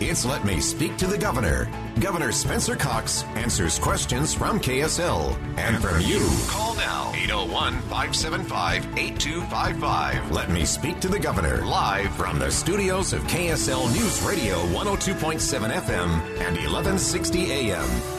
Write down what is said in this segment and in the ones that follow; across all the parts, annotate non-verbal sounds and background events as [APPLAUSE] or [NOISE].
it's Let Me Speak to the Governor. Governor Spencer Cox answers questions from KSL and from you. Call now 801 575 8255. Let Me Speak to the Governor live from the studios of KSL News Radio 102.7 FM and 1160 AM.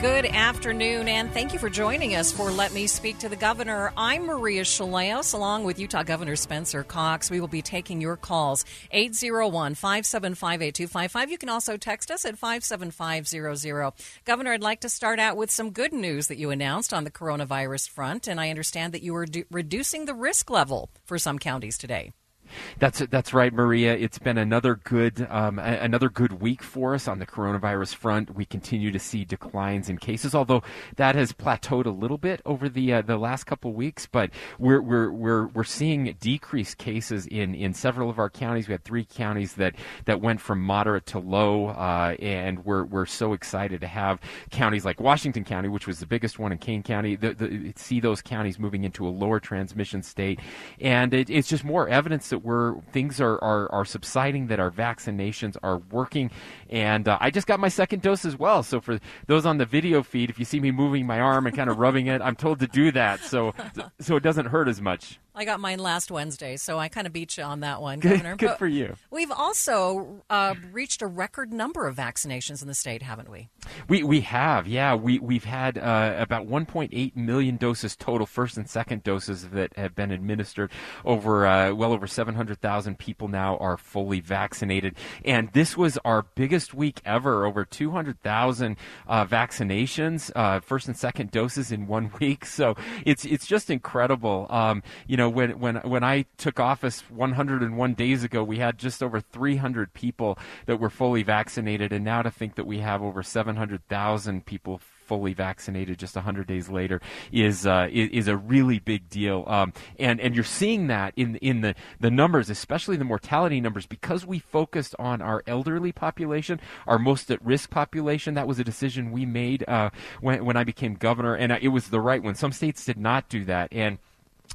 Good afternoon, and thank you for joining us for Let Me Speak to the Governor. I'm Maria Shilaos, along with Utah Governor Spencer Cox. We will be taking your calls 801 575 8255. You can also text us at 57500. Governor, I'd like to start out with some good news that you announced on the coronavirus front, and I understand that you are reducing the risk level for some counties today. That's that's right, Maria. It's been another good um, another good week for us on the coronavirus front. We continue to see declines in cases, although that has plateaued a little bit over the uh, the last couple weeks. But we're we're we're we're seeing decreased cases in in several of our counties. We had three counties that that went from moderate to low, uh, and we're we're so excited to have counties like Washington County, which was the biggest one, in Kane County, the, the, see those counties moving into a lower transmission state, and it, it's just more evidence that where things are, are, are subsiding, that our vaccinations are working. And uh, I just got my second dose as well. So for those on the video feed, if you see me moving my arm and kind of rubbing it, I'm told to do that so so it doesn't hurt as much. I got mine last Wednesday, so I kind of beat you on that one, Governor. Good but for you. We've also uh, reached a record number of vaccinations in the state, haven't we? We we have, yeah. We we've had uh, about 1.8 million doses total, first and second doses that have been administered. Over uh, well over 700,000 people now are fully vaccinated, and this was our biggest week ever. Over 200,000 uh, vaccinations, uh, first and second doses in one [LAUGHS] week. So it's it's just incredible. Um, you know when when when I took office 101 days ago, we had just over 300 people that were fully vaccinated, and now to think that we have over 700,000 people fully vaccinated just 100 days later is uh, is, a really big deal. Um, and and you're seeing that in in the the numbers, especially the mortality numbers, because we focused on our elderly population, our most at risk population. That was a decision we made uh, when when I became governor, and uh, it was the right one. Some states did not do that, and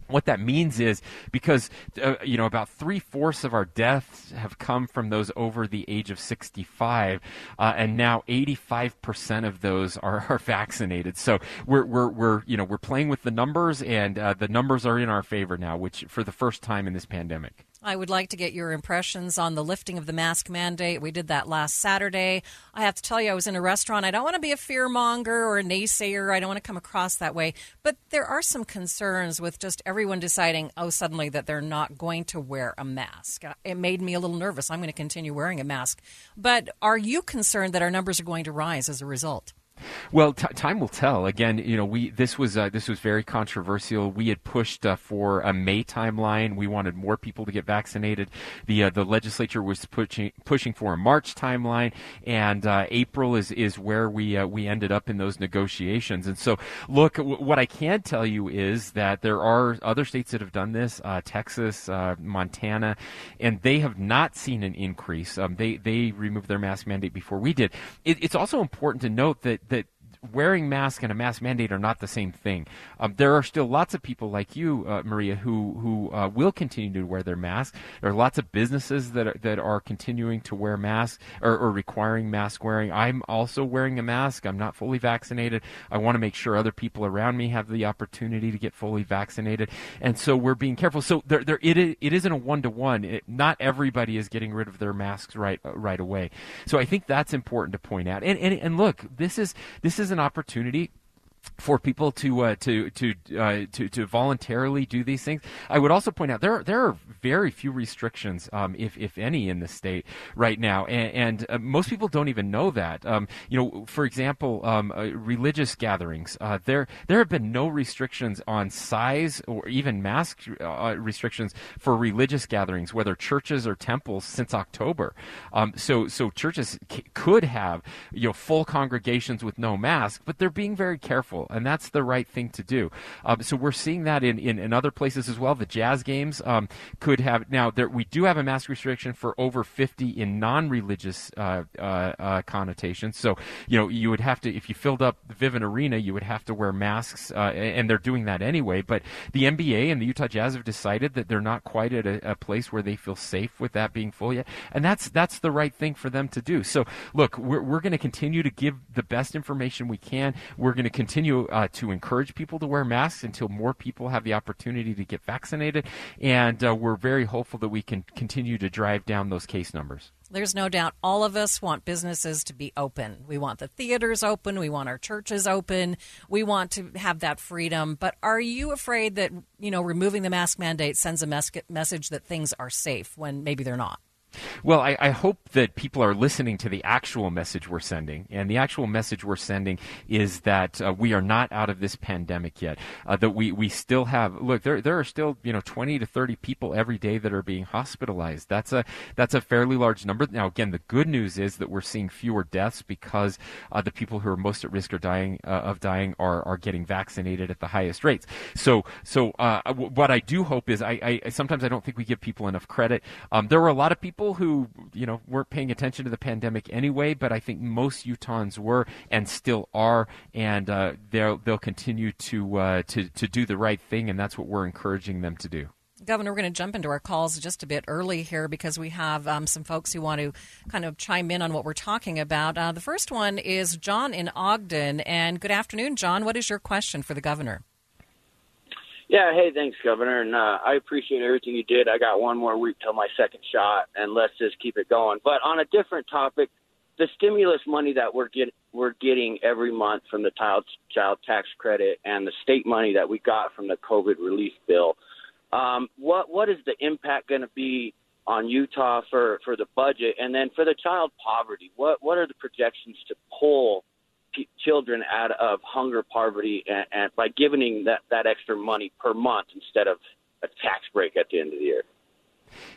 what that means is because uh, you know about three fourths of our deaths have come from those over the age of 65, uh, and now 85 percent of those are, are vaccinated. So we're, we're we're you know we're playing with the numbers, and uh, the numbers are in our favor now, which for the first time in this pandemic. I would like to get your impressions on the lifting of the mask mandate. We did that last Saturday. I have to tell you, I was in a restaurant. I don't want to be a fear monger or a naysayer. I don't want to come across that way. But there are some concerns with just everyone deciding, oh, suddenly that they're not going to wear a mask. It made me a little nervous. I'm going to continue wearing a mask. But are you concerned that our numbers are going to rise as a result? Well, t- time will tell. Again, you know, we this was uh, this was very controversial. We had pushed uh, for a May timeline. We wanted more people to get vaccinated. The uh, the legislature was pushing pushing for a March timeline, and uh, April is is where we uh, we ended up in those negotiations. And so, look, w- what I can tell you is that there are other states that have done this, uh, Texas, Montana, and they have not seen an increase. Um, they they removed their mask mandate before we did. It, it's also important to note that that wearing mask and a mask mandate are not the same thing. Um, there are still lots of people like you, uh, Maria, who who uh, will continue to wear their masks. There are lots of businesses that are, that are continuing to wear masks or, or requiring mask wearing. I'm also wearing a mask. I'm not fully vaccinated. I want to make sure other people around me have the opportunity to get fully vaccinated, and so we're being careful. So there, there it, is, it isn't a one to one. Not everybody is getting rid of their masks right right away. So I think that's important to point out. And and, and look, this is this is an opportunity for people to uh, to to, uh, to to voluntarily do these things. I would also point out there are, there are very few restrictions, um, if if any, in the state right now, and, and uh, most people don't even know that. Um, you know, for example, um, uh, religious gatherings. Uh, there there have been no restrictions on size or even mask uh, restrictions for religious gatherings, whether churches or temples, since October. Um, so so churches c- could have you know full congregations with no mask, but they're being very careful and that's the right thing to do. Um, so we're seeing that in, in, in, other places as well. The Jazz games um, could have now. There, we do have a mask restriction for over 50 in non-religious uh, uh, uh, connotations. So you know you would have to if you filled up the Vivint Arena, you would have to wear masks, uh, and they're doing that anyway. But the NBA and the Utah Jazz have decided that they're not quite at a, a place where they feel safe with that being full yet, and that's that's the right thing for them to do. So look, we're we're going to continue to give the best information we can. We're going to continue continue uh, to encourage people to wear masks until more people have the opportunity to get vaccinated. And uh, we're very hopeful that we can continue to drive down those case numbers. There's no doubt all of us want businesses to be open. We want the theaters open. We want our churches open. We want to have that freedom. But are you afraid that, you know, removing the mask mandate sends a mes- message that things are safe when maybe they're not? Well, I, I, hope that people are listening to the actual message we're sending. And the actual message we're sending is that uh, we are not out of this pandemic yet. Uh, that we, we still have, look, there, there are still, you know, 20 to 30 people every day that are being hospitalized. That's a, that's a fairly large number. Now, again, the good news is that we're seeing fewer deaths because uh, the people who are most at risk are dying, uh, of dying are, are getting vaccinated at the highest rates. So, so uh, what I do hope is I, I, sometimes I don't think we give people enough credit. Um, there were a lot of people people who you know weren't paying attention to the pandemic anyway, but I think most Utahns were and still are, and uh, they'll they'll continue to uh, to to do the right thing, and that's what we're encouraging them to do. Governor, we're going to jump into our calls just a bit early here because we have um, some folks who want to kind of chime in on what we're talking about. Uh, the first one is John in Ogden, and good afternoon, John. What is your question for the governor? Yeah, hey, thanks, Governor, and uh, I appreciate everything you did. I got one more week till my second shot, and let's just keep it going. But on a different topic, the stimulus money that we're get we're getting every month from the child child tax credit and the state money that we got from the COVID relief bill. Um, what what is the impact going to be on Utah for for the budget, and then for the child poverty? What what are the projections to pull children out of hunger, poverty, and, and by giving that that extra money per month instead of a tax break at the end of the year.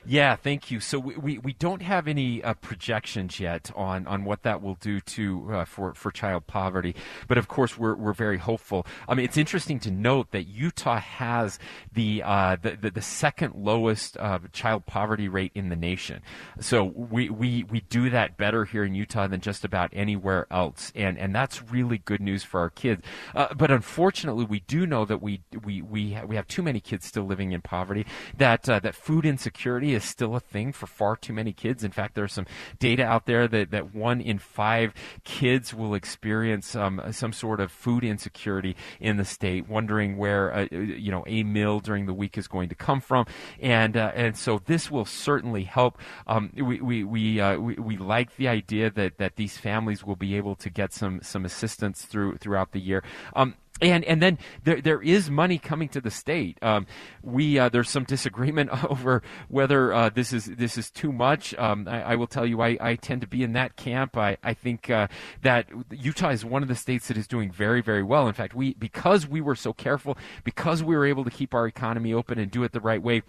Yeah, thank you. So we, we, we don't have any uh, projections yet on, on what that will do to uh, for for child poverty, but of course we're we're very hopeful. I mean, it's interesting to note that Utah has the uh, the, the, the, second lowest uh, child poverty rate in the nation. So we, we we do that better here in Utah than just about anywhere else, and and that's really good news for our kids. Uh, but unfortunately, we do know that we we we we have too many kids still living in poverty. That uh, that food insecurity insecurity is still a thing for far too many kids. In fact, there's some data out there that, that one in five kids will experience um, some sort of food insecurity in the state, wondering where uh, you know a meal during the week is going to come from, and uh, and so this will certainly help. Um, we we we, uh, we, we like the idea that that these families will be able to get some some assistance through throughout the year. Um, and and then there there is money coming to the state. Um, we uh, there's some disagreement [LAUGHS] over whether uh, this is this is too much. Um, I, I, will tell you, I, I tend to be in that camp. I I think uh, that Utah is one of the states that is doing very very well. In fact, we because we were so careful, because we were able to keep our economy open and do it the right way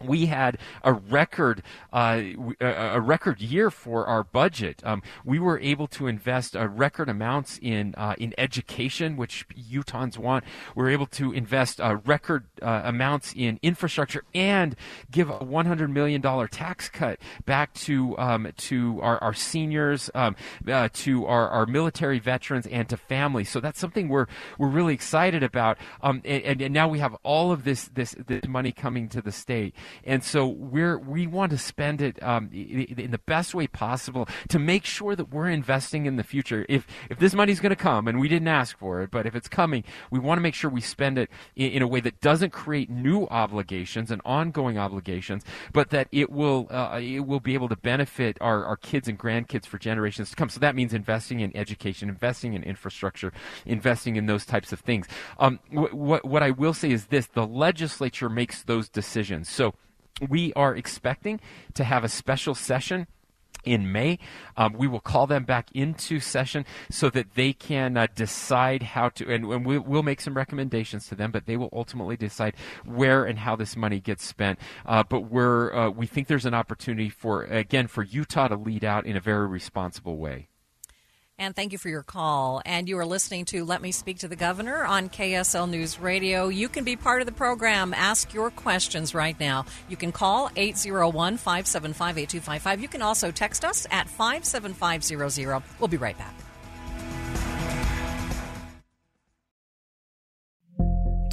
we had a record uh, a record year for our budget. Um, we were able to invest a record amounts in uh, in education, which Utahns want. We were able to invest record uh, amounts in infrastructure and give a 100 million dollar tax cut back to um, to our, our seniors, um, uh, to our, our military veterans, and to families. So that's something we're we're really excited about. Um, and, and now we have all of this this this money coming to the state and so we're we want to spend it um, in the best way possible to make sure that we're investing in the future. If if this money's going to come, and we didn't ask for it, but if it's coming, we want to make sure we spend it in, in a way that doesn't create new obligations and ongoing obligations, but that it will uh, it will be able to benefit our, our kids and grandkids for generations to come. So that means investing in education, investing in infrastructure, investing in those types of things. Um, what what I will say is this: the legislature makes those decisions. So we are expecting to have a special session in May. Um, we will call them back into session so that they can uh, decide how to, and, and we, will make some recommendations to them, but they will ultimately decide where and how this money gets spent. Uh, but we're, uh, we think there's an opportunity for, again, for Utah to lead out in a very responsible way. And thank you for your call. And you are listening to Let Me Speak to the Governor on KSL News Radio. You can be part of the program. Ask your questions right now. You can call 801 575 8255. You can also text us at 57500. We'll be right back.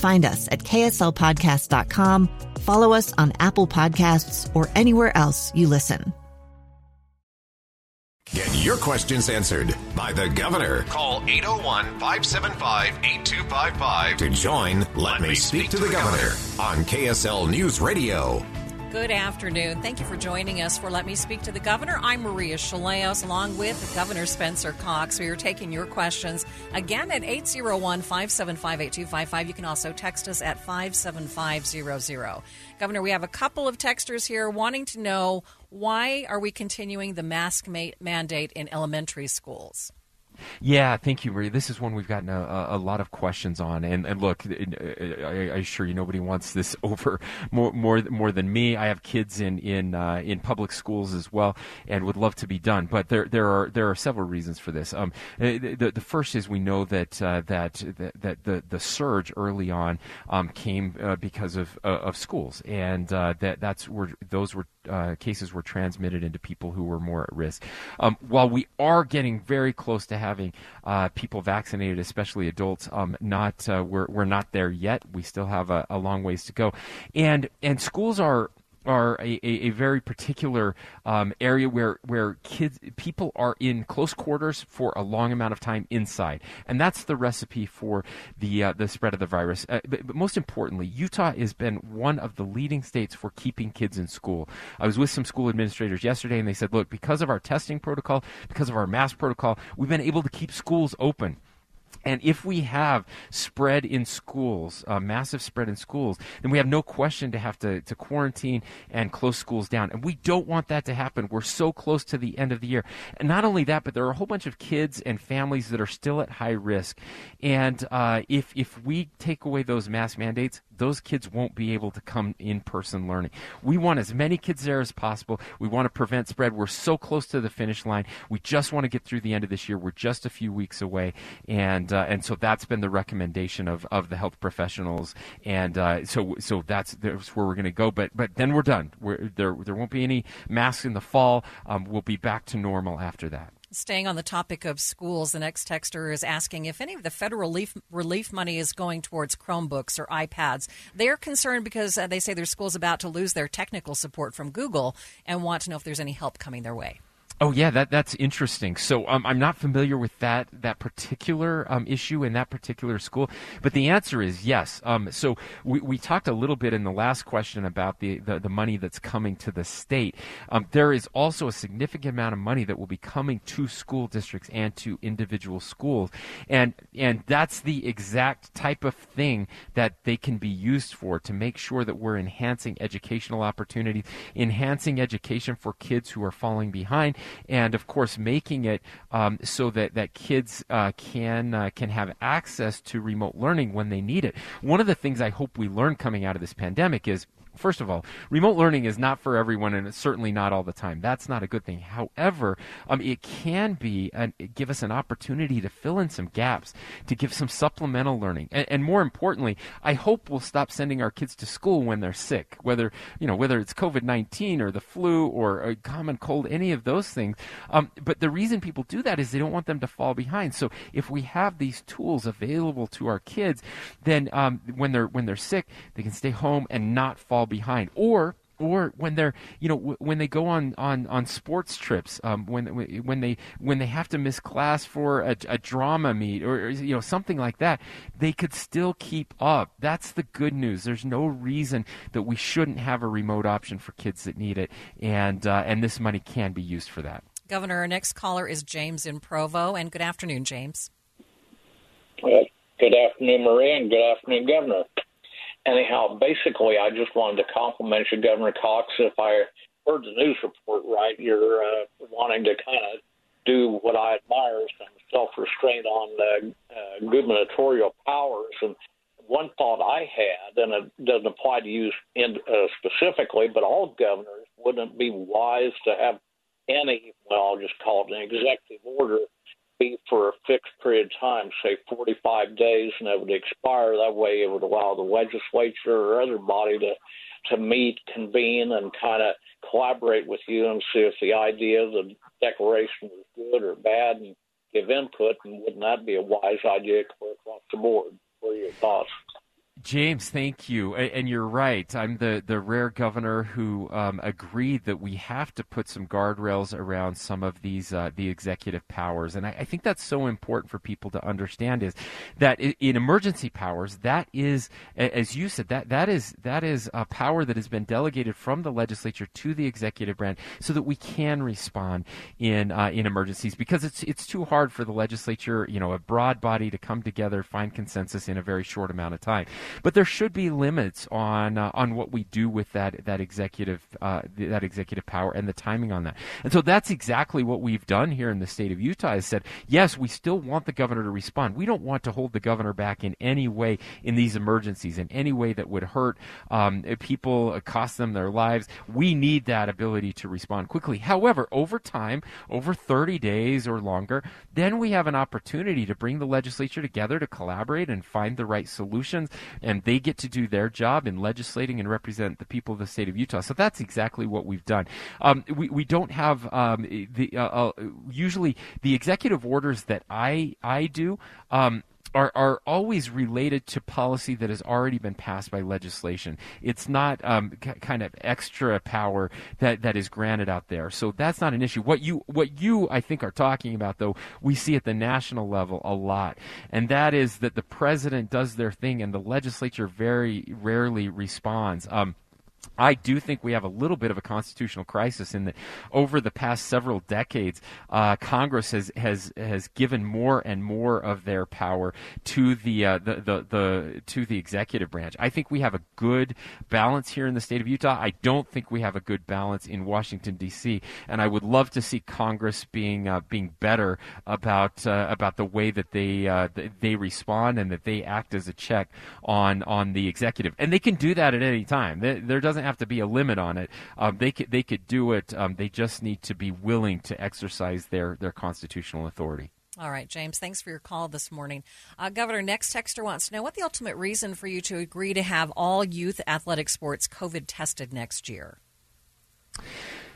Find us at kslpodcast.com, follow us on Apple Podcasts, or anywhere else you listen. Get your questions answered by the governor. Call 801 575 8255 to join Let, Let Me Speak, speak to, to the, governor, governor on KSL News Radio. Good afternoon. Thank you for joining us for Let Me Speak to the Governor. I'm Maria Shilaos, along with Governor Spencer Cox. We are taking your questions again at 801 575 8255. You can also text us at 57500. Governor, we have a couple of texters here wanting to know why are we continuing the mask ma- mandate in elementary schools? Yeah, thank you, Maria. This is one we've gotten a, a lot of questions on, and, and look, I, I, assure you, nobody wants this [LAUGHS] over more more more than me. I have kids in in uh, in public schools as well, and would love to be done. But there there are there are several reasons for this. Um, eh, the, the first is we know that uh, that, that that the the surge early on um, came uh, because of uh, of schools, and uh, that that's where those were uh, cases were transmitted into people who were more at risk. Um, while we are getting very close to having uh, people vaccinated, especially adults, um, not uh, we're we're not there yet. We still have a, a long ways to go, and and schools are are a, a, a very particular um, area where where kids people are in close quarters for a long amount of time inside, and that's the recipe for the uh, the spread of the virus. Uh, but, but, most importantly, Utah has been one of the leading states for keeping kids in school. I was with some school administrators yesterday, and they said, "Look, because of our testing protocol, because of our mask protocol, we've been able to keep schools open." And if we have spread in schools, uh, massive spread in schools, then we have no question to have to, to quarantine and close schools down. And we don't want that to happen. We're so close to the end of the year. And not only that, but there are a whole bunch of kids and families that are still at high risk. And uh, if, if we take away those mask mandates, those kids won't be able to come in person learning. We want as many kids there as possible. We want to prevent spread. We're so close to the finish line. We just want to get through the end of this year. We're just a few weeks away, and uh, and so that's been the recommendation of, of the health professionals, and uh, so so that's, that's where we're going to go. But but then we're done. We're, there there won't be any masks in the fall. Um, we'll be back to normal after that. Staying on the topic of schools, the next texter is asking if any of the federal relief, relief money is going towards Chromebooks or iPads. They're concerned because uh, they say their school's about to lose their technical support from Google and want to know if there's any help coming their way. Oh yeah, that that's interesting. So um, I'm not familiar with that that particular um, issue in that particular school, but the answer is yes. Um, so we, we talked a little bit in the last question about the the, the money that's coming to the state. Um, there is also a significant amount of money that will be coming to school districts and to individual schools, and and that's the exact type of thing that they can be used for to make sure that we're enhancing educational opportunities, enhancing education for kids who are falling behind and of course making it um, so that that kids uh, can uh, can have access to remote learning when they need it. One of the things I hope we learn coming out of this pandemic is First of all, remote learning is not for everyone, and it's certainly not all the time. That's not a good thing. However, um, it can be an, give us an opportunity to fill in some gaps, to give some supplemental learning, and, and, more importantly, I hope we'll stop sending our kids to school when they're sick, whether you know whether it's COVID nineteen or the flu or a common cold, any of those things. Um, but the reason people do that is they don't want them to fall behind. So if we have these tools available to our kids, then um, when they're when they're sick, they can stay home and not fall behind. Or or when they're you know w- when they go on on on sports trips um, when when they when they have to miss class for a, a, drama meet or you know something like that they could still keep up. That's the good news. There's no reason that we shouldn't have a remote option for kids that need it. And uh, and this money can be used for that. Governor our next caller is james in provo. And good afternoon james. Uh, good afternoon maria and good afternoon governor anyhow, basically, I just wanted to compliment you, Governor Cox. If I heard the news report right, you're uh, wanting to kind of do what I admire some self restraint on uh, uh, gubernatorial powers. And one thought I had, and it doesn't apply to you in, uh, specifically, but all governors, wouldn't be wise to have any, well, I'll just call it an executive order be for a fixed period of time, say 45 days, and it would expire. That way, it would allow the legislature or other body to to meet, convene, and kind of collaborate with you and see if the idea, of the declaration was good or bad, and give input. And wouldn't that be a wise idea across the board? What are your thoughts? James, thank you. And you're right. I'm the, the rare governor who um, agreed that we have to put some guardrails around some of these uh, the executive powers. And I, I, think that's so important for people to understand is that in emergency powers, that is, as you said, that that is that is a power that has been delegated from the legislature to the executive branch so that we can respond in uh, in emergencies because it's it's too hard for the legislature, you know, a broad body to come together, find consensus in a very short amount of time. But there should be limits on uh, on what we do with that that executive uh, that executive power and the timing on that. And so that's exactly what we've done here in the state of Utah. Is said yes, we still want the governor to respond. We don't want to hold the governor back in any way in these emergencies in any way that would hurt um, people, uh, cost them their lives. We need that ability to respond quickly. However, over time, over 30 days or longer, then we have an opportunity to bring the legislature together to collaborate and find the right solutions and they get to do their job in legislating and represent the people of the state of Utah. So that's exactly what we've done. Um, we, we don't have um, the uh, uh, usually the executive orders that I I do. Um, are, are always related to policy that has already been passed by legislation. It's not um, c- kind of extra power that, that is granted out there. So that's not an issue. What you what you I think are talking about though, we see at the national level a lot, and that is that the president does their thing and the legislature very rarely responds. Um, I do think we have a little bit of a constitutional crisis in that over the past several decades, uh, Congress has, has has given more and more of their power to the, uh, the, the the to the executive branch. I think we have a good balance here in the state of Utah. I don't think we have a good balance in Washington D.C. and I would love to see Congress being uh, being better about uh, about the way that they uh, they respond and that they act as a check on on the executive. And they can do that at any time. There, there doesn't have to be a limit on it. Um, they could they could do it. Um, they just need to be willing to exercise their their constitutional authority. All right, James, thanks for your call this morning. Uh, Governor, next texter wants to know what the ultimate reason for you to agree to have all youth athletic sports COVID tested next year.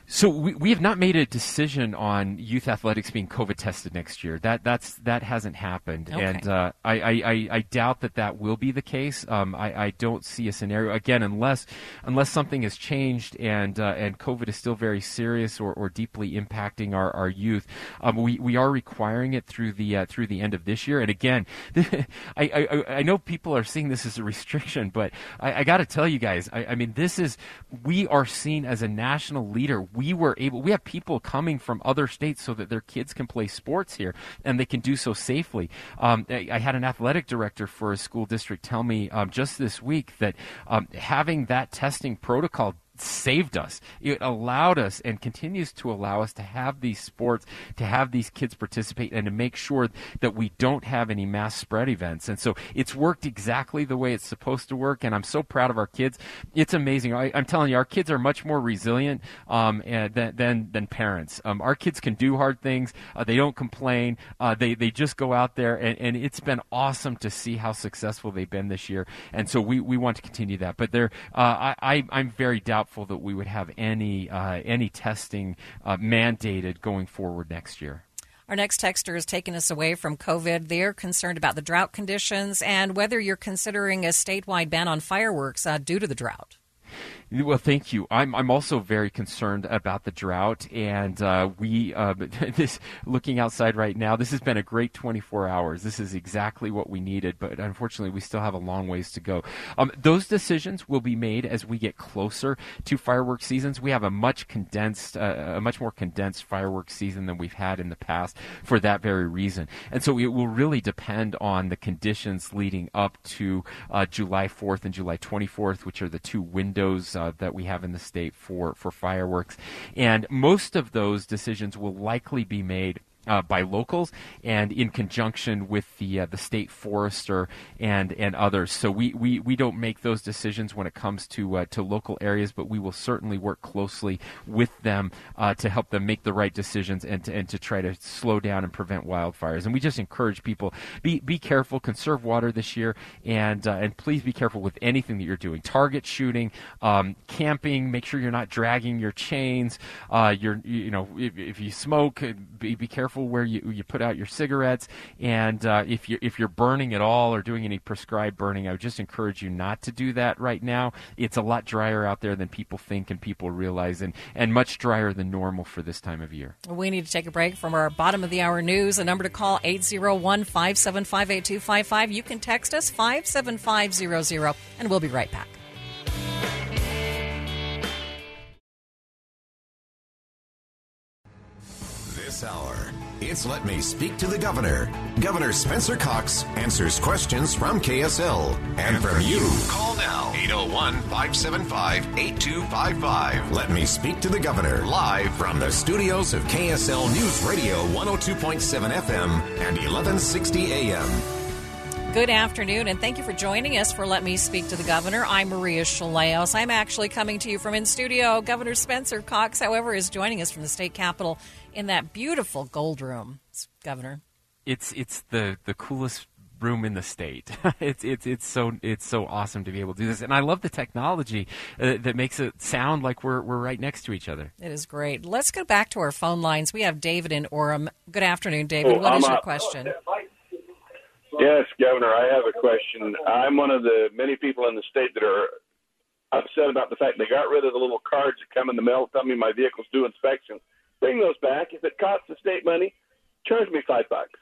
So we, we have not made a decision on youth athletics being COVID tested next year. That that's that hasn't happened, Okay. and uh, I, I, I, I doubt that that will be the case. Um, I, I don't see a scenario again unless unless something has changed and uh, and COVID is still very serious or, or deeply impacting our, our youth. Um, we, we are requiring it through the uh, through the end of this year. And again, [LAUGHS] I, I I know people are seeing this as a restriction, but I, I got to tell you guys, I, I mean this is we are seen as a national leader. We were able. We have people coming from other states so that their kids can play sports here and they can do so safely. Um, I, I had an athletic director for a school district tell me um, just this week that um, having that testing protocol saved us. It allowed us and continues to allow us to have these sports, to have these kids participate, and to make sure that we don't have any mass spread events. And so it's worked exactly the way it's supposed to work. And I'm so proud of our kids. It's amazing. I, I'm telling you, our kids are much more resilient um, than, than than parents. Um, our kids can do hard things. Uh, they don't complain. Uh, they they just go out there, and, and it's been awesome to see how successful they've been this year. And so we, we want to continue that. But there, uh, I, I I'm very doubtful that we would have any uh, any testing uh, mandated going forward next year. Our next texter is taking us away from COVID. They're concerned about the drought conditions and whether you're considering a statewide ban on fireworks uh, due to the drought. Well, thank you. I'm I'm also very concerned about the drought, and uh, we uh, [LAUGHS] this looking outside right now. This has been a great 24 hours. This is exactly what we needed, but unfortunately, we still have a long ways to go. Um, those decisions will be made as we get closer to fireworks seasons. We have a much condensed, uh, a much more condensed fireworks season than we've had in the past for that very reason, and so it will really depend on the conditions leading up to uh, July 4th and July 24th, which are the two windows uh, that we have in the state for, for fireworks. And most of those decisions will likely be made uh, by locals and in conjunction with the uh, the state forester and and others. So we, we, we don't make those decisions when it comes to uh, to local areas, but we will certainly work closely with them uh, to help them make the right decisions and to, and to try to slow down and prevent wildfires. And we just encourage people be be careful, conserve water this year, and uh, and please be careful with anything that you're doing. Target shooting, um, camping. Make sure you're not dragging your chains. Uh, you're you know if, if you smoke, be be careful where you you put out your cigarettes, and uh, if you if you're burning at all or doing any prescribed burning, I would just encourage you not to do that right now. It's a lot drier out there than people think and people realize, and and much drier than normal for this time of year. We need to take a break from our bottom of the hour news. A number to call 801 575 8255. You can text us 57500, and we'll be right back. This hour, it's Let Me Speak to the Governor. Governor Spencer Cox answers questions from KSL and from you. Call now 801 575 8255. Let Me Speak to the Governor live from the studios of KSL News Radio 102.7 FM and 1160 AM. Good afternoon, and thank you for joining us for Let Me Speak to the Governor. I'm Maria Shilaos. I'm actually coming to you from in studio. Governor Spencer Cox, however, is joining us from the state capitol in that beautiful gold room. Governor, it's it's the the coolest room in the state. [LAUGHS] it's it's it's so it's so awesome to be able to do this, and I love the technology uh, that makes it sound like we're we're right next to each other. it is great. Let's go back to our phone lines. We have David in Orem. Good afternoon, David. Oh, What is I'm your up. question? Yes, Governor, I have a question. I'm one of the many people in the state that are upset about the fact they got rid of the little cards that come in the mail telling me my vehicle's due inspection. Bring those back. If it costs the state money, charge me five bucks.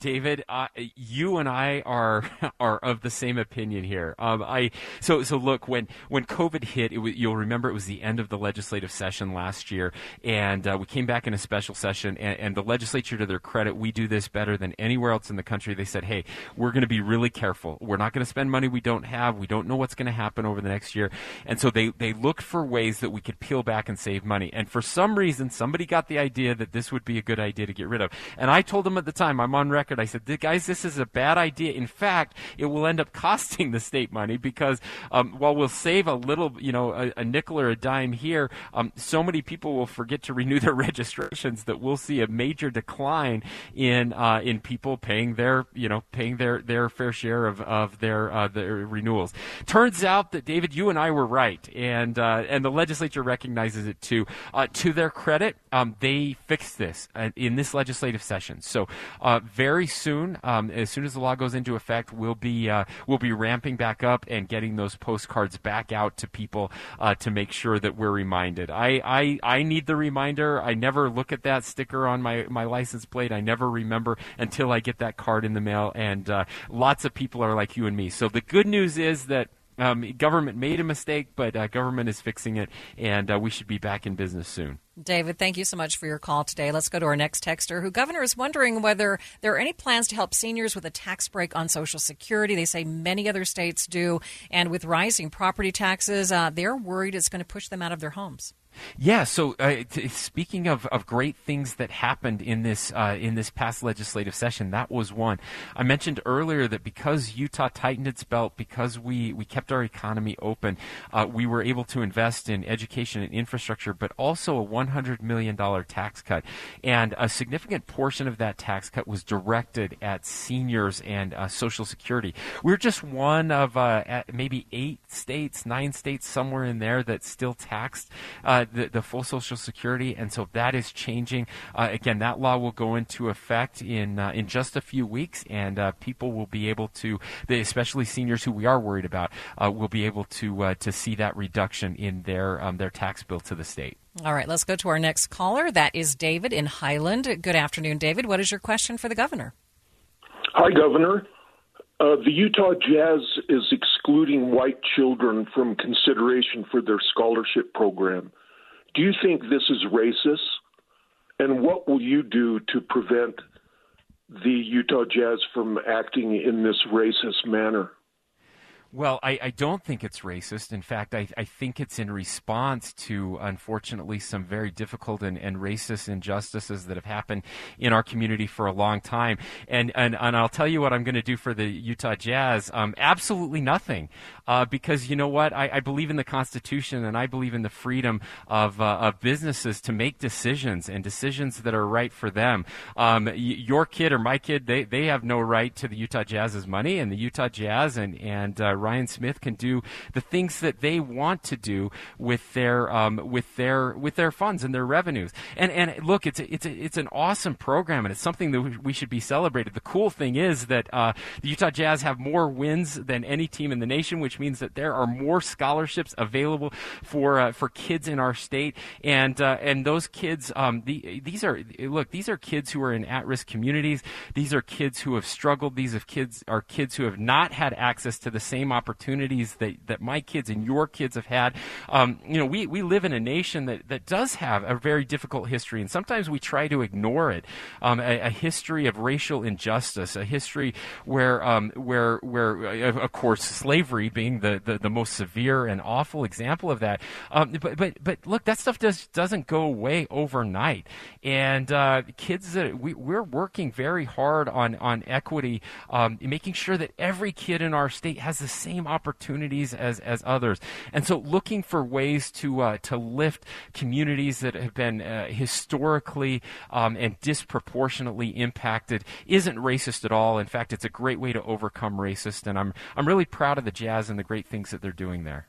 David, uh, you and I are [LAUGHS] are of the same opinion here. Um, I so so look when when COVID hit, you'll remember it was the end of the legislative session last year, and uh, we came back in a special session, and, and the legislature, to their credit, we do this better than anywhere else in the country. They said, "Hey, we're going to be really careful. We're not going to spend money we don't have. We don't know what's going to happen over the next year," and so they they looked for ways that we could peel back and save money. And for some reason, somebody got the idea that this would be a good idea to get rid of. And I told them at the time, I'm on record record. I said, guys, this is a bad idea. In fact, it will end up [LAUGHS] costing the state money because um, while we'll save a little, you know, a, a nickel or a dime here, um, so many people will forget to renew [LAUGHS] their registrations that we'll see a major decline in uh, in people paying their, you know, paying their, their fair share of, of their uh, their renewals. Turns out that David, you and I were right, and uh, and the legislature recognizes it too. Uh, to their credit, um, they fixed this uh, in this legislative session. So uh, very soon, um, as soon as the law goes into effect, we'll be uh, we'll be ramping back up and getting those postcards back out to people uh, to make sure that we're reminded. I, I I need the reminder. I never look at that sticker on my my license plate. I never remember until I get that card in the mail. And uh, lots of people are like you and me. So the good news is that um, government made a mistake, but uh, government is fixing it, and uh, we should be back in business soon. David, thank you so much for your call today. Let's go to our next texter who governor is wondering whether there are any plans to help seniors with a tax break on Social Security. They say many other states do, and with rising property taxes, uh, they're worried it's going to push them out of their homes. Yeah. So, uh, t- speaking of, of great things that happened in this uh, in this past legislative session, that was one. I mentioned earlier that because Utah tightened its belt, because we we kept our economy open, uh, we were able to invest in education and infrastructure, but also a 100 million dollar tax cut, and a significant portion of that tax cut was directed at seniors and uh, Social Security. We're just one of uh, maybe eight states, nine states, somewhere in there that still taxed uh, the, the full Social Security, and so that is changing. Uh, again, that law will go into effect in uh, in just a few weeks, and uh, people will be able to, especially seniors who we are worried about, uh, will be able to uh, to see that reduction in their um, their tax bill to the state. All right, let's go to our next caller. That is David in Highland. Good afternoon, David. What is your question for the governor? Hi, Governor. Uh, the Utah Jazz is excluding white children from consideration for their scholarship program. Do you think this is racist? And what will you do to prevent the Utah Jazz from acting in this racist manner? Well, I, I, don't think it's racist. In fact, I, I, think it's in response to, unfortunately, some very difficult and, and, racist injustices that have happened in our community for a long time. And and, and I'll tell you what I'm going to do for the Utah Jazz. Um, absolutely nothing, uh, because you know what? I, I, believe in the Constitution and I believe in the freedom of uh, of businesses to make decisions and decisions that are right for them. Um, y- your kid or my kid, they they have no right to the Utah Jazz's money, and the Utah Jazz and and uh, Ryan Smith can do the things that they want to do with their um, with their with their funds and their revenues. And and look, it's a, it's a, it's an awesome program, and it's something that we should be celebrated. The cool thing is that uh, the Utah Jazz have more wins than any team in the nation, which means that there are more scholarships available for uh, for kids in our state, and uh, and those kids, um, the, these are look, these are kids who are in at risk communities. These are kids who have struggled. These are kids are kids who have not had access to the same opportunities that, that my kids and your kids have had. Um, you know, we, we live in a nation that, that does have a very difficult history, and sometimes we try to ignore it. Um, a, a, history of racial injustice, a history where, um, where, where, of course, slavery being the, the, the, most severe and awful example of that. Um, but, but, but look, that stuff does, doesn't go away overnight. And uh, kids we, we're working very hard on, on equity, um, making sure that every kid in our state has the same opportunities as, as others. And so looking for ways to, uh, to lift communities that have been uh, historically um, and disproportionately impacted isn't racist at all. In fact, it's a great way to overcome racist. And I'm, I'm really proud of the Jazz and the great things that they're doing there.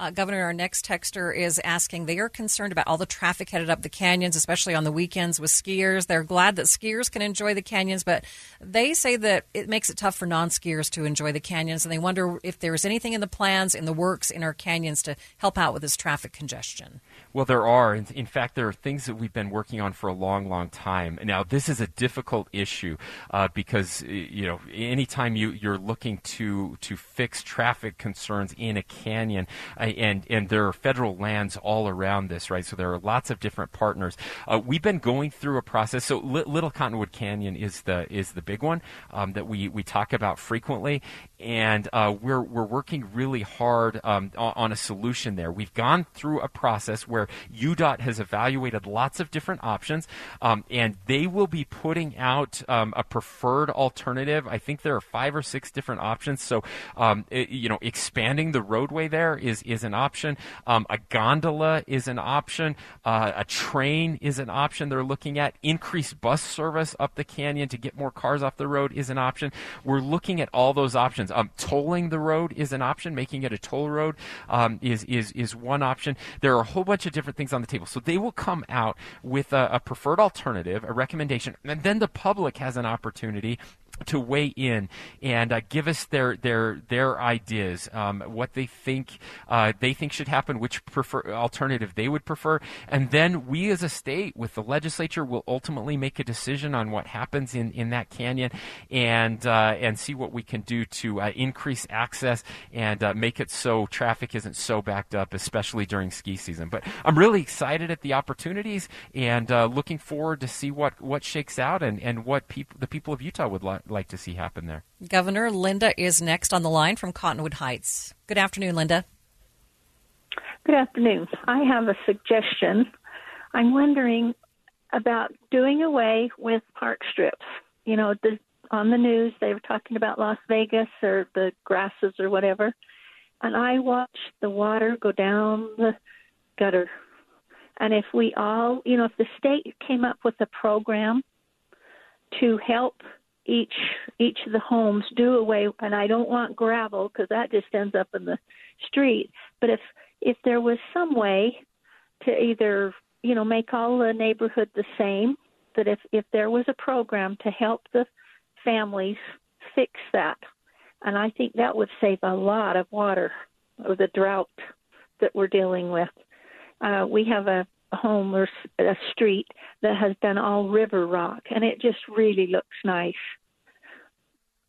Uh, Governor, our next texter is asking they are concerned about all the traffic headed up the canyons, especially on the weekends with skiers. They're glad that skiers can enjoy the canyons, but they say that it makes it tough for non skiers to enjoy the canyons, and they wonder if there's anything in the plans, in the works, in our canyons to help out with this traffic congestion. Well, there are. In, fact, there are things that we've been working on for a long, long time. Now, this is a difficult issue uh, because you know anytime you you're looking to to fix traffic concerns in a canyon, and and there are federal lands all around this, right? So there are lots of different partners. Uh, we've been going through a process. So Little Cottonwood Canyon is the is the big one um, that we we talk about frequently, and uh, we're we're working really hard um, on, a solution there. We've gone through a process where UDOT has evaluated lots of different options, um, and they will be putting out um, a preferred alternative. I think there are five or six different options. So, um, it, you know, expanding the roadway there is is an option. Um, a gondola is an option. Uh, a train is an option. They're looking at increased bus service up the canyon to get more cars off the road is an option. We're looking at all those options options. Um, tolling the road is an option. Making it a toll road um, is is is one option. There are a whole bunch of different things on the table. So they will come out with a, a preferred alternative, a recommendation, and then the public has an opportunity to weigh in and uh, give us their their their ideas, um, what they think uh, they think should happen, which prefer alternative they would prefer, and then we as a state with the legislature will ultimately make a decision on what happens in, in that canyon, and uh, and see what we can do to uh, increase access and uh, make it so traffic isn't so backed up, especially during ski season. But I'm really excited at the opportunities and uh, looking forward to see what what shakes out and and what people the people of Utah would like like to see happen there. Governor Linda is next on the line from Cottonwood Heights. Good afternoon, Linda. Good afternoon. I have a suggestion. I'm wondering about doing away with park strips. You know, the, on the news they were talking about Las Vegas or the grasses or whatever, and I watch the water go down the gutter. And if we all, you know, if the state came up with a program to help each each of the homes do away and I don't want gravel because that just ends up in the street. But if if there was some way to either you know make all the neighborhood the same that if if there was a program to help the families fix that and I think that would save a lot of water or the drought that we're dealing with. Uh we have a home or a street that has been all river rock and it just really looks nice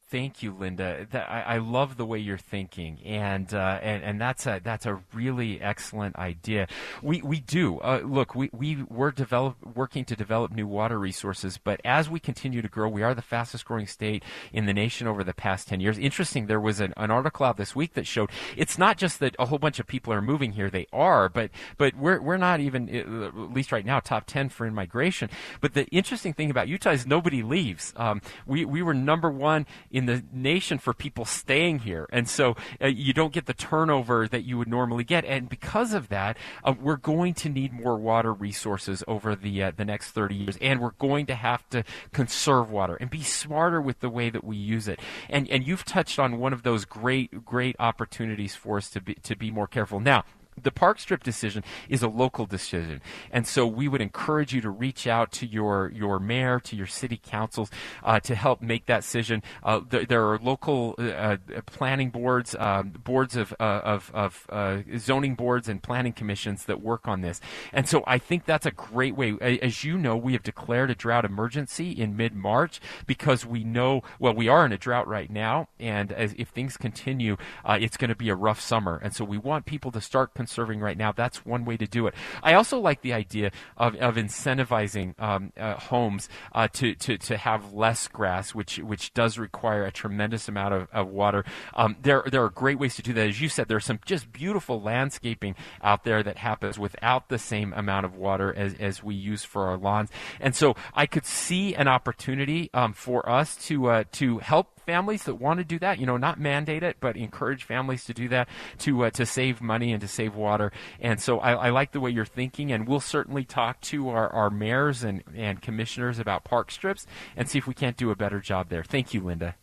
Thank you, Linda. I, love the way you're thinking, and uh, and and that's a that's a really excellent idea. We we do uh, look. We we we're develop working to develop new water resources, but as we continue to grow, we are the fastest growing state in the nation over the past ten years. Interesting. There was an, an article out this week that showed it's not just that a whole bunch of people are moving here. They are, but but we're we're not even at least right now top ten for in migration. But the interesting thing about Utah is nobody leaves. Um, we we were number one. In in the nation for people staying here, and so uh, you don't get the turnover that you would normally get. And because of that, uh, we're going to need more water resources over the uh, the next 30 years, and we're going to have to conserve water and be smarter with the way that we use it. And and you've touched on one of those great great opportunities for us to be to be more careful. Now, the park strip decision is a local decision, and so we would encourage you to reach out to your your mayor, to your city councils, uh, to help make that decision. Uh, there, there, are local uh, uh planning boards, um, boards of uh, of, of uh, zoning boards, and planning commissions that work on this, and so I think that's a great way. As you know, we have declared a drought emergency in mid March because we know well we are in a drought right now, and as, if things continue, it's going to be a rough summer, and so we want people to start conserving right now. That's one way to do it. I also like the idea of, of incentivizing um, uh, homes uh, to, to, to have less grass, which which does require a tremendous amount of, of water. Um, there there are great ways to do that. As you said, there's some just beautiful landscaping out there that happens without the same amount of water as, as we use for our lawns. And so I could see an opportunity um, for us to uh, to help families that want to do that. You know, not mandate it, but encourage families to do that to uh, to save money and to save water. And so I, I, like the way you're thinking, and we'll certainly talk to our, our mayors and, and commissioners about park strips and see if we can't do a better job there. Thank you, Linda.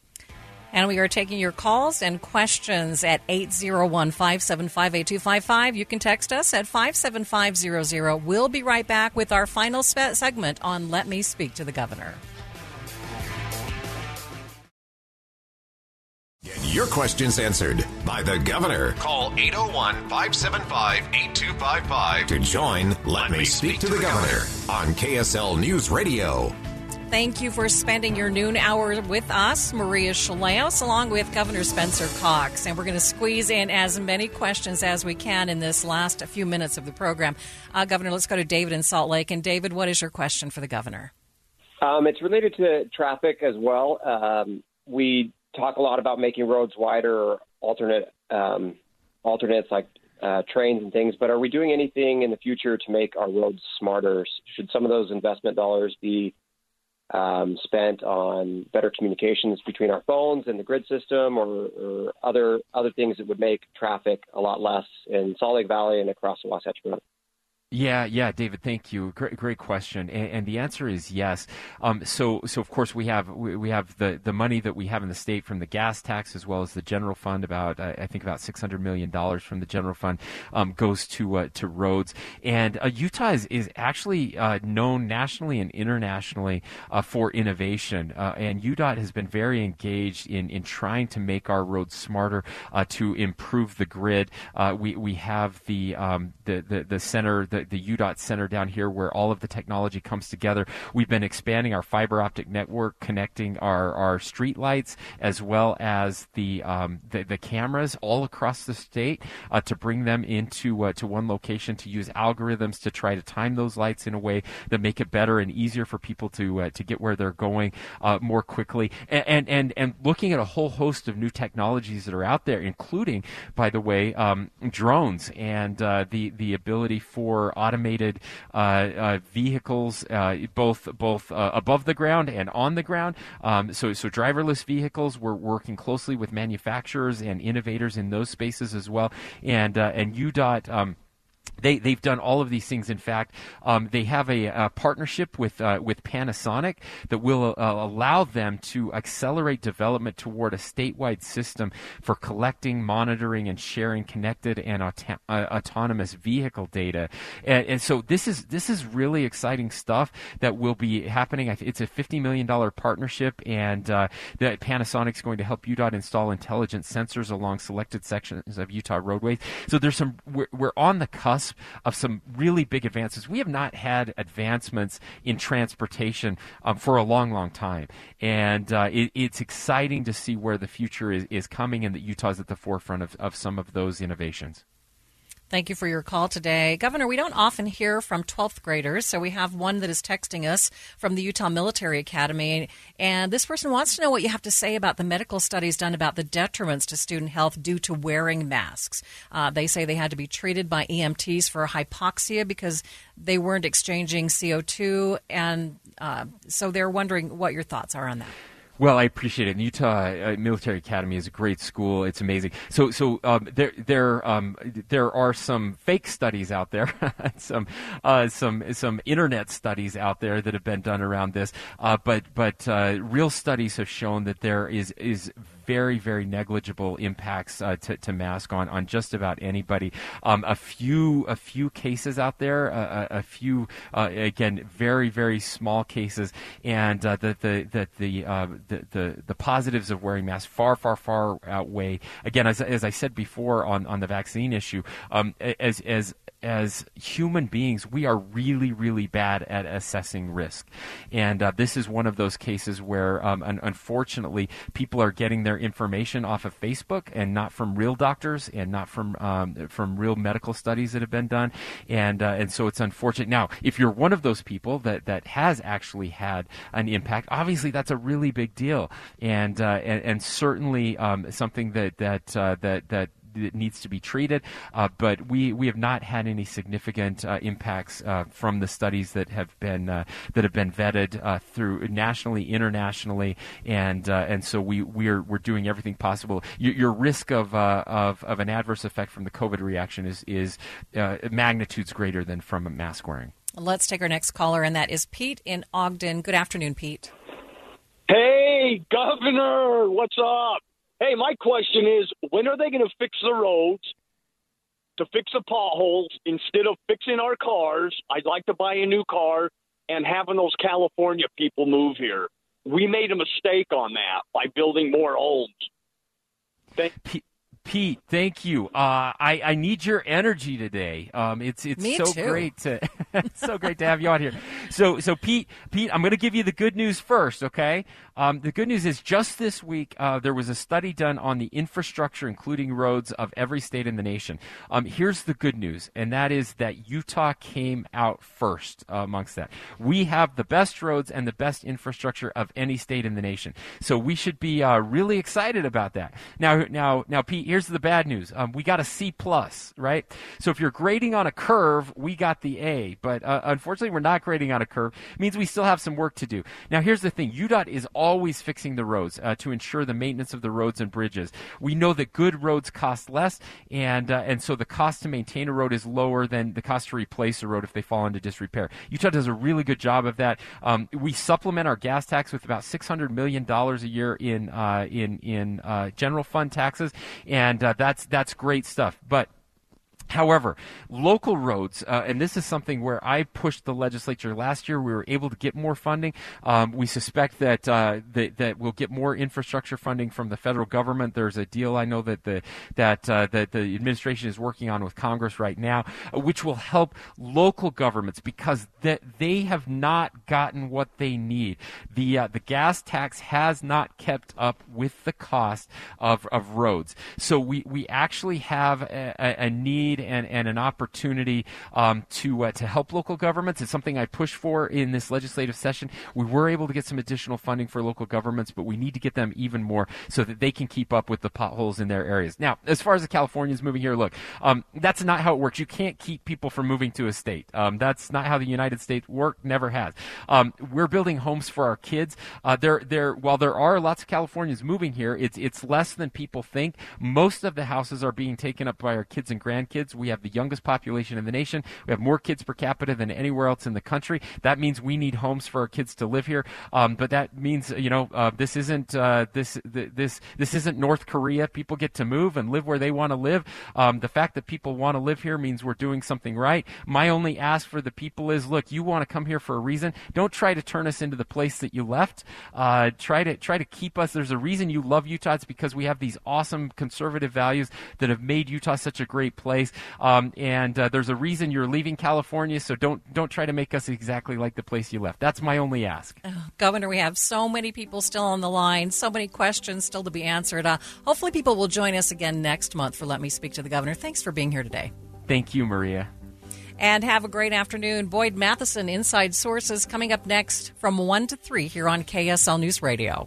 And we are taking your calls and questions at 801 575 8255. You can text us at 57500. We'll be right back with our final segment on Let Me Speak to the Governor. Your questions answered by the governor. Call 801 575 8255 to join Let, Let Me Speak, speak to, the, the governor, governor on KSL News Radio. Thank you for spending your noon hour with us, Maria Shilaos, along with Governor Spencer Cox. And we're going to squeeze in as many questions as we can in this last few minutes of the program. Uh, governor, let's go to David in Salt Lake. And David, what is your question for the governor? Um, it's related to traffic as well. Um, we talk a lot about making roads wider or alternate um, alternates like uh, trains and things, but are we doing anything in the future to make our roads smarter? Should some of those investment dollars be um, spent on better communications between our phones and the grid system, or, or, other other things that would make traffic a lot less in Salt Lake Valley and across the Wasatch Front. Yeah, yeah, David, thank you. Great, great question, and, and the answer is yes. Um, so, so of course we have we, we, have the, the money that we have in the state from the gas tax as well as the general fund. About uh, I think about six hundred million dollars from the general fund um, goes to uh, to roads, and uh, Utah is, is actually uh, known nationally and internationally uh, for innovation, uh, and UDOT has been very engaged in in trying to make our roads smarter to improve the grid. we we have the um, the, the the center. The, the, the UDOT Center down here where all of the technology comes together. We've been expanding our fiber optic network, connecting our, our street lights as well as the, um, the, the, cameras all across the state uh, to bring them into uh, to one location to use algorithms to try to time those lights in a way that make it better and easier for people to uh, to get where they're going uh, more quickly. And, and, and and looking at a whole host of new technologies that are out there, including, by the way, um, drones and uh, the the ability for automated uh, uh, vehicles, uh, both both above the ground and on the ground. Um, so so driverless vehicles. We're working closely with manufacturers and innovators in those spaces as well. And and UDOT. Um, they they've done all of these things. In fact, um, they have a, a partnership with uh, with Panasonic that will uh, allow them to accelerate development toward a statewide system for collecting, monitoring, and sharing connected and auto- uh, autonomous vehicle data. And, and, so this is this is really exciting stuff that will be happening. It's a fifty million dollar partnership, and uh, that Panasonic's going to help UDOT install intelligent sensors along selected sections of Utah roadways. So there's some we're, we're on the cusp cusp of some really big advances. We have not had advancements in transportation um, for a long, long time, and uh, it, it's exciting to see where the future is, is coming, and that Utah is at the forefront of, of some of those innovations. Thank you for your call today. Governor, we don't often hear from 12th graders, so we have one that is texting us from the Utah Military Academy. And this person wants to know what you have to say about the medical studies done about the detriments to student health due to wearing masks. Uh, they say they had to be treated by EMTs for hypoxia because they weren't exchanging CO2. And uh, so they're wondering what your thoughts are on that. Well, I appreciate it. Utah uh, Military Academy is a great school. It's amazing. So, so um, there, there, um, there are some fake studies out there, [LAUGHS] some, uh, some, some internet studies out there that have been done around this. Uh, but, but uh, real studies have shown that there is is very, very negligible impacts uh, to, to mask on, on just about anybody. Um, a few a few cases out there, uh, a, a, few uh, again very very small cases, and uh, the the the the, uh, the, the the positives of wearing masks far far far outweigh. Again, as as I said before on on the vaccine issue, um, as as as human beings, we are really, really bad at assessing risk. And uh, this is one of those cases where, um, un- unfortunately, people are getting their information off of Facebook and not from real doctors and not from um, from real medical studies that have been done. And uh, and so it's unfortunate. Now, if you're one of those people that, that has actually had an impact, obviously that's a really big deal, and uh, and, and, certainly um, something that that uh, that that that needs to be treated. Uh, but we, we have not had any significant uh, impacts uh, from the studies that have been uh, that have been vetted uh, through nationally, internationally, and and so we we're we're doing everything possible. Your, your risk of, of of an adverse effect from the COVID reaction is is magnitudes greater than from a mask wearing. Let's take our next caller, and that is Pete in Ogden. Good afternoon, Pete. Hey, Governor, what's up? Hey, my question is when are they going to fix the roads to fix the potholes instead of fixing our cars? I'd like to buy a new car and having those California people move here. We made a mistake on that by building more homes. Thank- Pete, thank you. Uh, I, I need your energy today. Um, it's it's Me so too. great to [LAUGHS] so great to have you on here. So, so Pete, Pete, I'm going to give you the good news first, okay? Um, the good news is just this week uh, there was a study done on the infrastructure, including roads, of every state in the nation. Um, here's the good news, and that is that Utah came out first uh, amongst that. We have the best roads and the best infrastructure of any state in the nation, so we should be uh, really excited about that. Now, now, now, Pete, here's the bad news. Um, we got a C plus, right? So if you're grading on a curve, we got the A, but uh, unfortunately, we're not grading on a curve. It means we still have some work to do. Now, here's the thing: UDOT is always fixing the roads uh, to ensure the maintenance of the roads and bridges. We know that good roads cost less, and uh, and so the cost to maintain a road is lower than the cost to replace a road if they fall into disrepair. Utah does a really good job of that. Um, we supplement our gas tax with about six hundred million dollars a year in uh, in in uh, general fund taxes, and uh, that's that's great stuff. But However, local roads, uh, and this is something where I pushed the legislature last year. We were able to get more funding. Um, we suspect that, uh, that, that we'll get more infrastructure funding from the federal government. There's a deal I know that the that uh, that the administration is working on with Congress right now, uh, which will help local governments because that they have not gotten what they need. The uh, the gas tax has not kept up with the cost of of roads. So we we actually have a, a need need and, and an opportunity um, to uh, to help local governments. It's something I push for in this legislative session. We were able to get some additional funding for local governments, but we need to get them even more so that they can keep up with the potholes in their areas. Now, as far as the Californians moving here, look, um, that's not how it works. You can't keep people from moving to a state. Um, that's not how the United States work. Never has. Um, we're building homes for our kids. Uh, there, there. While there are lots of Californians moving here, it's it's less than people think. Most of the houses are being taken up by our kids and grandkids kids. We have the youngest population in the nation. We have more kids per capita than anywhere else in the country. That means we need homes for our kids to live here. Um, but that means you know uh, this isn't uh, this this this isn't North Korea. People get to move and live where they want to live. Um, the fact that people want to live here means we're doing something right. My only ask for the people is, look, you want to come here for a reason. Don't try to turn us into the place that you left. Uh, try to try to keep us. There's a reason you love Utah. It's because we have these awesome conservative values that have made Utah such a great place. Um, and uh, there's a reason you're leaving California, so don't don't try to make us exactly like the place you left. That's my only ask. Oh, Governor, we have so many people still on the line, so many questions still to be answered. Uh, hopefully, people will join us again next month for Let Me Speak to the Governor. Thanks for being here today. Thank you, Maria. And have a great afternoon. Boyd Matheson, Inside Sources, coming up next from 1 to 3 here on KSL News Radio.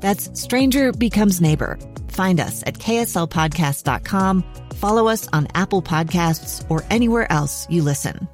That's Stranger Becomes Neighbor Find us at kslpodcast.com, follow us on Apple Podcasts, or anywhere else you listen.